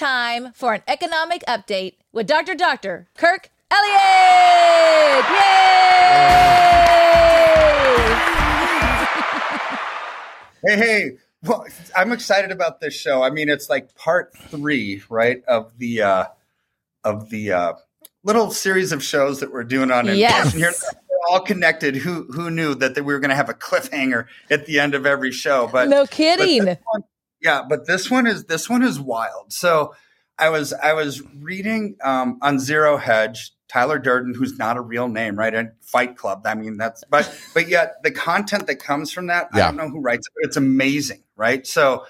Time for an economic update with Dr. Dr. Kirk Elliott. Yay! hey, hey. Well, I'm excited about this show. I mean, it's like part three, right, of the uh, of the uh, little series of shows that we're doing on yes. here. They're all connected. Who who knew that we were going to have a cliffhanger at the end of every show? But no kidding. But one, yeah, but this one is this one is wild. So I was I was reading um, on Zero Hedge Tyler Durden, who's not a real name, right? And Fight Club. I mean, that's but but yet the content that comes from that, yeah. I don't know who writes it, but it's amazing, right? So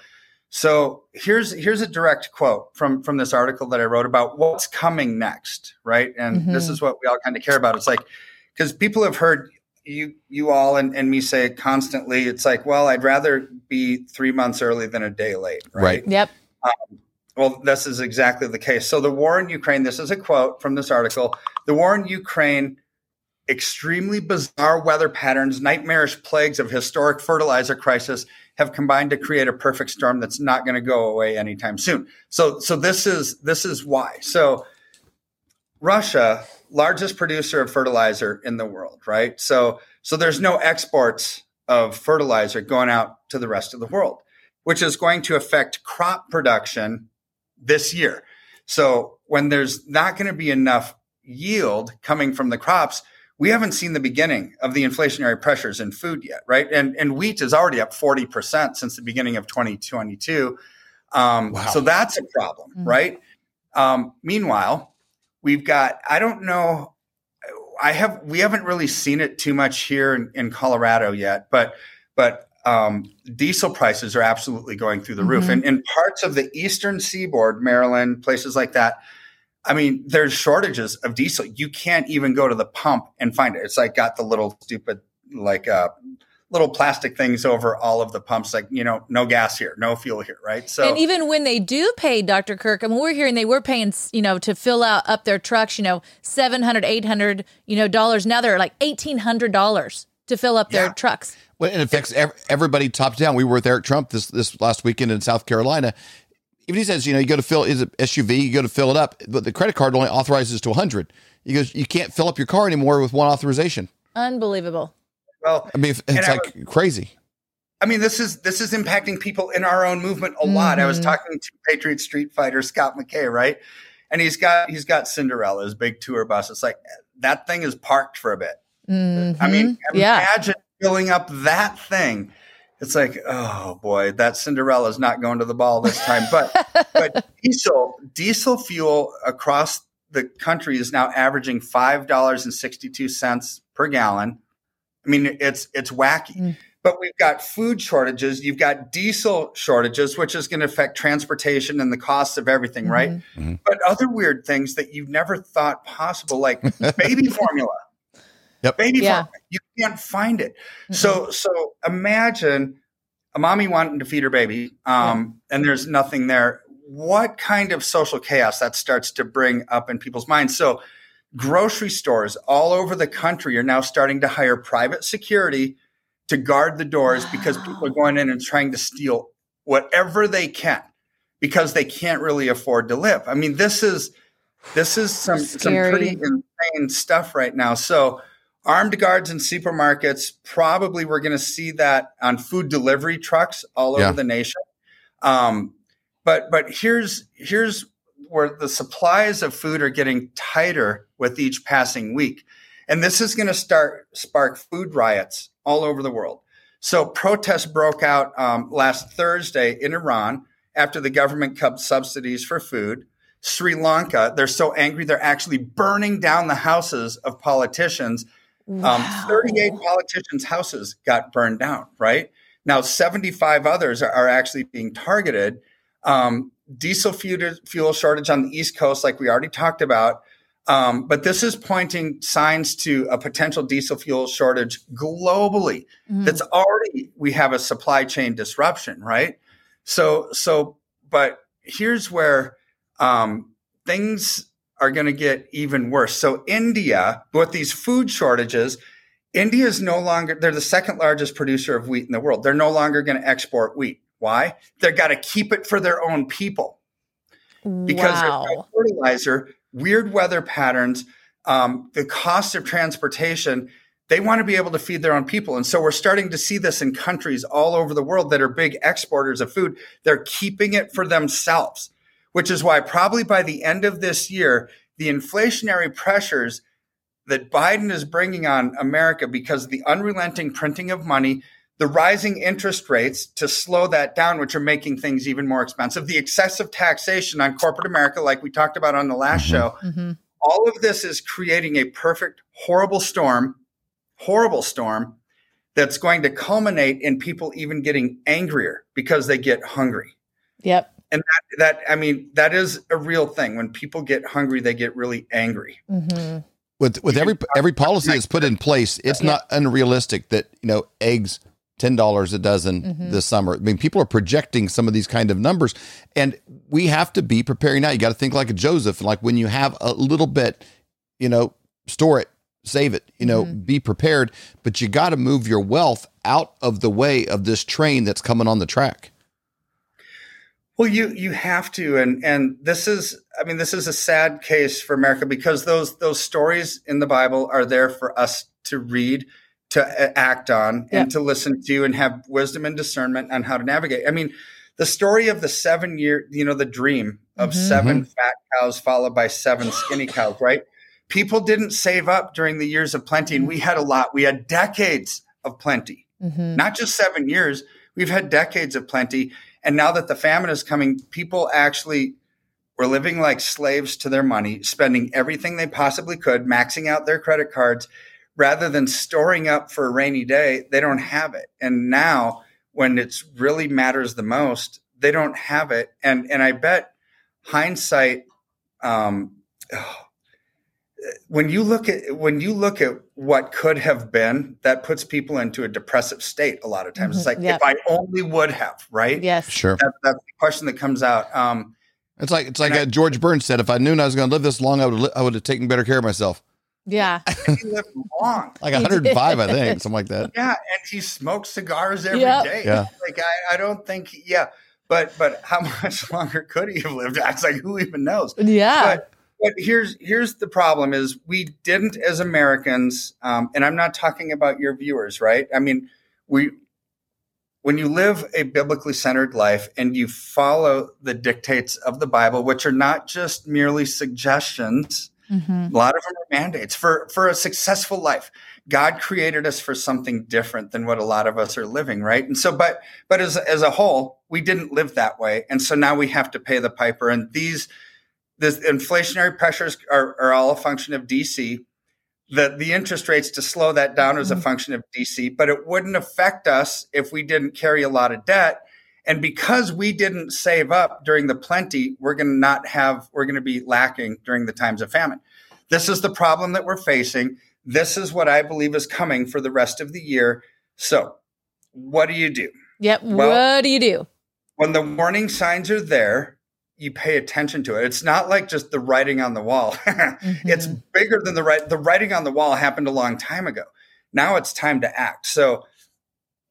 so here's here's a direct quote from from this article that I wrote about what's coming next, right? And mm-hmm. this is what we all kind of care about. It's like because people have heard you you all and, and me say it constantly. It's like, well, I'd rather be three months early than a day late, right? right. Yep. Um, well, this is exactly the case. So, the war in Ukraine, this is a quote from this article the war in Ukraine, extremely bizarre weather patterns, nightmarish plagues of historic fertilizer crisis have combined to create a perfect storm that's not going to go away anytime soon. So, so this is this is why. So, Russia, largest producer of fertilizer in the world, right? So, so there's no exports of fertilizer going out to the rest of the world, which is going to affect crop production this year. So when there's not going to be enough yield coming from the crops, we haven't seen the beginning of the inflationary pressures in food yet, right? And and wheat is already up 40% since the beginning of 2022. Um, wow. So that's a problem, mm-hmm. right? Um, meanwhile, we've got, I don't know, I have, we haven't really seen it too much here in, in Colorado yet, but, but um, diesel prices are absolutely going through the roof. Mm-hmm. And in parts of the eastern seaboard, Maryland, places like that, I mean, there's shortages of diesel. You can't even go to the pump and find it. It's like got the little stupid, like, uh, little plastic things over all of the pumps, like, you know, no gas here, no fuel here, right? So, and even when they do pay Dr. Kirk, I mean, we're hearing they were paying, you know, to fill out up their trucks, you know, 700, 800, you know, dollars. Now they're like $1,800 to fill up yeah. their trucks. Well, and it affects everybody top down. We were with Eric Trump this this last weekend in South Carolina. Even he says, you know, you go to fill is it SUV, you go to fill it up, but the credit card only authorizes to 100. He goes, you can't fill up your car anymore with one authorization. Unbelievable. Well, I mean, it's like was, crazy. I mean, this is this is impacting people in our own movement a mm-hmm. lot. I was mm-hmm. talking to Patriot Street Fighter Scott McKay, right? And he's got he's got Cinderella, his big tour bus. It's like that thing is parked for a bit. Mm-hmm. I mean, yeah. imagine filling up that thing. It's like, oh boy, that Cinderella is not going to the ball this time. But but diesel diesel fuel across the country is now averaging five dollars and sixty two cents per gallon. I mean, it's it's wacky. Mm. But we've got food shortages. You've got diesel shortages, which is going to affect transportation and the costs of everything, mm-hmm. right? Mm-hmm. But other weird things that you've never thought possible, like baby formula. Yep. Baby yeah. formula. You can't find it. Mm-hmm. So so imagine a mommy wanting to feed her baby, um, yeah. and there's nothing there. What kind of social chaos that starts to bring up in people's minds? So grocery stores all over the country are now starting to hire private security to guard the doors wow. because people are going in and trying to steal whatever they can because they can't really afford to live. I mean, this is this is some some pretty insane stuff right now. So armed guards in supermarkets probably we're going to see that on food delivery trucks all over yeah. the nation um, but but here's here's where the supplies of food are getting tighter with each passing week and this is going to start spark food riots all over the world so protests broke out um, last thursday in iran after the government cut subsidies for food sri lanka they're so angry they're actually burning down the houses of politicians um, wow. Um, 38 politicians' houses got burned down, right? Now, 75 others are, are actually being targeted. Um, diesel fuel, fuel shortage on the East Coast, like we already talked about. Um, but this is pointing signs to a potential diesel fuel shortage globally. Mm. That's already we have a supply chain disruption, right? So, so, but here's where um, things are going to get even worse. So India, with these food shortages, India is no longer, they're the second largest producer of wheat in the world. They're no longer going to export wheat. Why? They've got to keep it for their own people. because Wow. fertilizer, weird weather patterns, um, the cost of transportation. They want to be able to feed their own people. And so we're starting to see this in countries all over the world that are big exporters of food. They're keeping it for themselves, which is why probably by the end of this year, the inflationary pressures that Biden is bringing on America because of the unrelenting printing of money, the rising interest rates to slow that down, which are making things even more expensive, the excessive taxation on corporate America, like we talked about on the last show, Mhm. all of this is creating a perfect, horrible storm, horrible storm that's going to culminate in people even getting angrier because they get hungry. Yep. And that, that I mean, that is a real thing. When people get hungry, they get really angry. hmm with with every every policy that's put in place, it's not unrealistic that you know eggs ten dollars a dozen Mhm. this summer. I mean, people are projecting some of these kind of numbers, and we have to be preparing now. You got to think like a Joseph, and like when you have a little bit, you know, store it, save it, you know, be prepared. But you got to move your wealth out of the way of this train that's coming on the track. Well, you you have to, and and this is, I mean, this is a sad case for America because those those stories in the Bible are there for us to read, to act on, Yeah. and to listen to, and have wisdom and discernment on how to navigate. I mean, the story of the seven year, you know, the dream of Mhm. 7 fat cows followed by seven skinny cows, right? People didn't save up during the years of plenty, and we had a lot. We had decades of plenty hmm not just seven years. We've had decades of plenty. And now that the famine is coming, people actually were living like slaves to their money, spending everything they possibly could, maxing out their credit cards rather than storing up for a rainy day. They don't have it. And now, when it's really matters the most, they don't have it. And and I bet hindsight, um, when you look at when you look at what could have been, that puts people into a depressive state. A lot of times, it's Mhm. like Yeah. if I only would have, right? Yes. Sure, That, that's the question that comes out. Um, it's like it's like I- uh, George Burns said: if I knew I was going to live this long, I would li- I would have taken better care of myself. Yeah. he lived long. Like 105, I think, something like that. Yeah, and he smoked cigars every day. Yep. Yeah. Like I, I don't think. Yeah, but but how much longer could he have lived? It's like who even knows? Yeah. But but here's here's the problem: is we didn't as Americans, um, and I'm not talking about your viewers, right? I mean, we when you live a biblically centered life and you follow the dictates of the Bible, which are not just merely suggestions. Hmm A lot of them are mandates for for a successful life. God created us for something different than what a lot of us are living, right? And so, but but as as a whole, we didn't live that way, and so now we have to pay the piper. And these the inflationary pressures are, are all a function of DC. The the interest rates to slow that down is a Mhm. function of DC, but it wouldn't affect us if we didn't carry a lot of debt. And because we didn't save up during the plenty, we're going to not have, we're going to be lacking during the times of famine. This is the problem that we're facing. This is what I believe is coming for the rest of the year. So, what do you do? Yep. Well- what do you do? When the warning signs are there, you pay attention to it. It's not like just the writing on the wall. It's Mhm. bigger than the right. The writing on the wall happened a long time ago. Now it's time to act. So,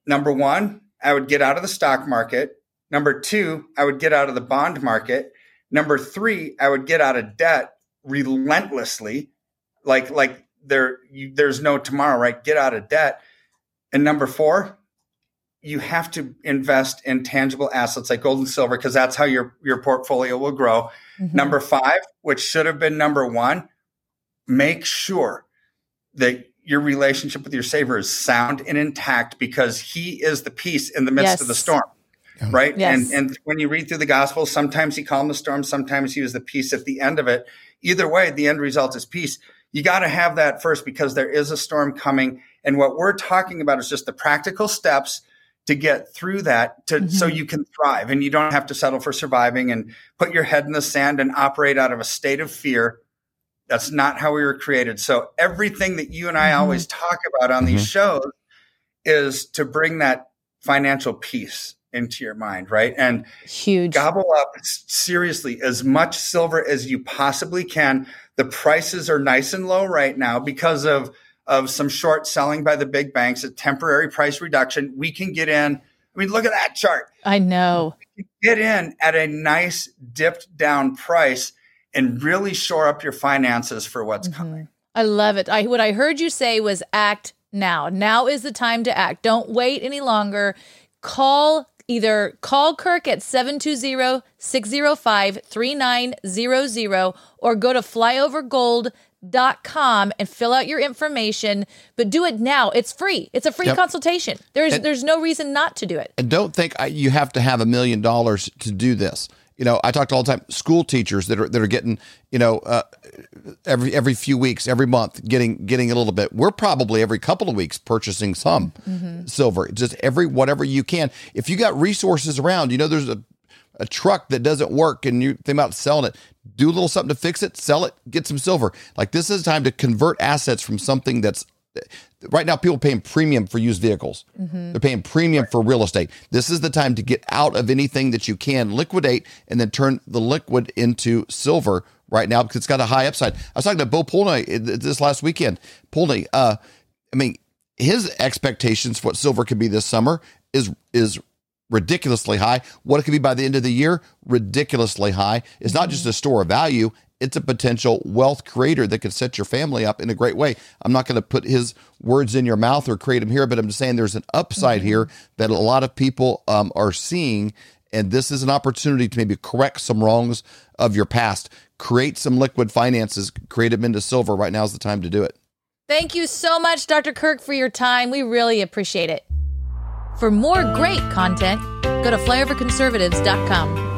number one, I would get out of the stock market. Number two, I would get out of the bond market. Number three, I would get out of debt relentlessly, like like there you, there's no tomorrow, right? Get out of debt. And number four, you have to invest in tangible assets like gold and silver because that's how your your portfolio will grow. Mhm. Number five, which should have been number one, make sure that your relationship with your savior is sound and intact because he is the peace in the midst of the storm. Right. Yes. And and when you read through the gospel, sometimes he calmed the storm, sometimes he was the peace at the end of it. Either way, the end result is peace. You got to have that first because there is a storm coming. And what we're talking about is just the practical steps to get through that to so Mhm. you can thrive and you don't have to settle for surviving and put your head in the sand and operate out of a state of fear. That's not how we were created. So everything that you and I Mhm. always talk about on these shows is to bring that financial peace into your mind, right? And Huge. gobble up seriously as much silver as you possibly can. The prices are nice and low right now because of of some short selling by the big banks, a temporary price reduction. We can get in I mean, look at that chart. I know. Get in at a nice dipped down price and really shore up your finances for what's mm-hmm. coming. I love it. I what I heard you say was act now. Now is the time to act. Don't wait any longer. Call either call Kirk at 720-605-3900 or go to flyovergold.com and fill out your information, but do it now. It's free. It's a free yep. consultation. There's and, there's no reason not to do it. And don't think you have to have a million dollars to do this you know, I talk to all the time school teachers that are that are getting, you know, uh, every every few weeks, every month, getting getting a little bit. We're probably every couple of weeks purchasing some mm-hmm. silver. Just every whatever you can. If you got resources around, you know, there's a a truck that doesn't work and you think about selling it, do a little something to fix it, sell it, get some silver. Like this is time to convert assets from something that's right now people are paying premium for used vehicles. Mm-hmm. they're paying premium for real estate. This is the time to get out of anything that you can liquidate and then turn the liquid into silver right now because it's got a high upside. I was talking to Bo Polney this last weekend. Polney uh, i mean his expectations for what silver could be this summer is is ridiculously high. What it could be by the end of the year ridiculously high. It's not just a store of value it's a potential wealth creator that could set your family up in a great way. I'm not going to put his words in your mouth or create them here, but I'm just saying there's an upside mm-hmm. here that a lot of people um, are seeing. And this is an opportunity to maybe correct some wrongs of your past, create some liquid finances, create them into silver. Right now is the time to do it. Thank you so much, Dr. Kirk, for your time. We really appreciate it. For more great content, go to flyoverconservatives.com.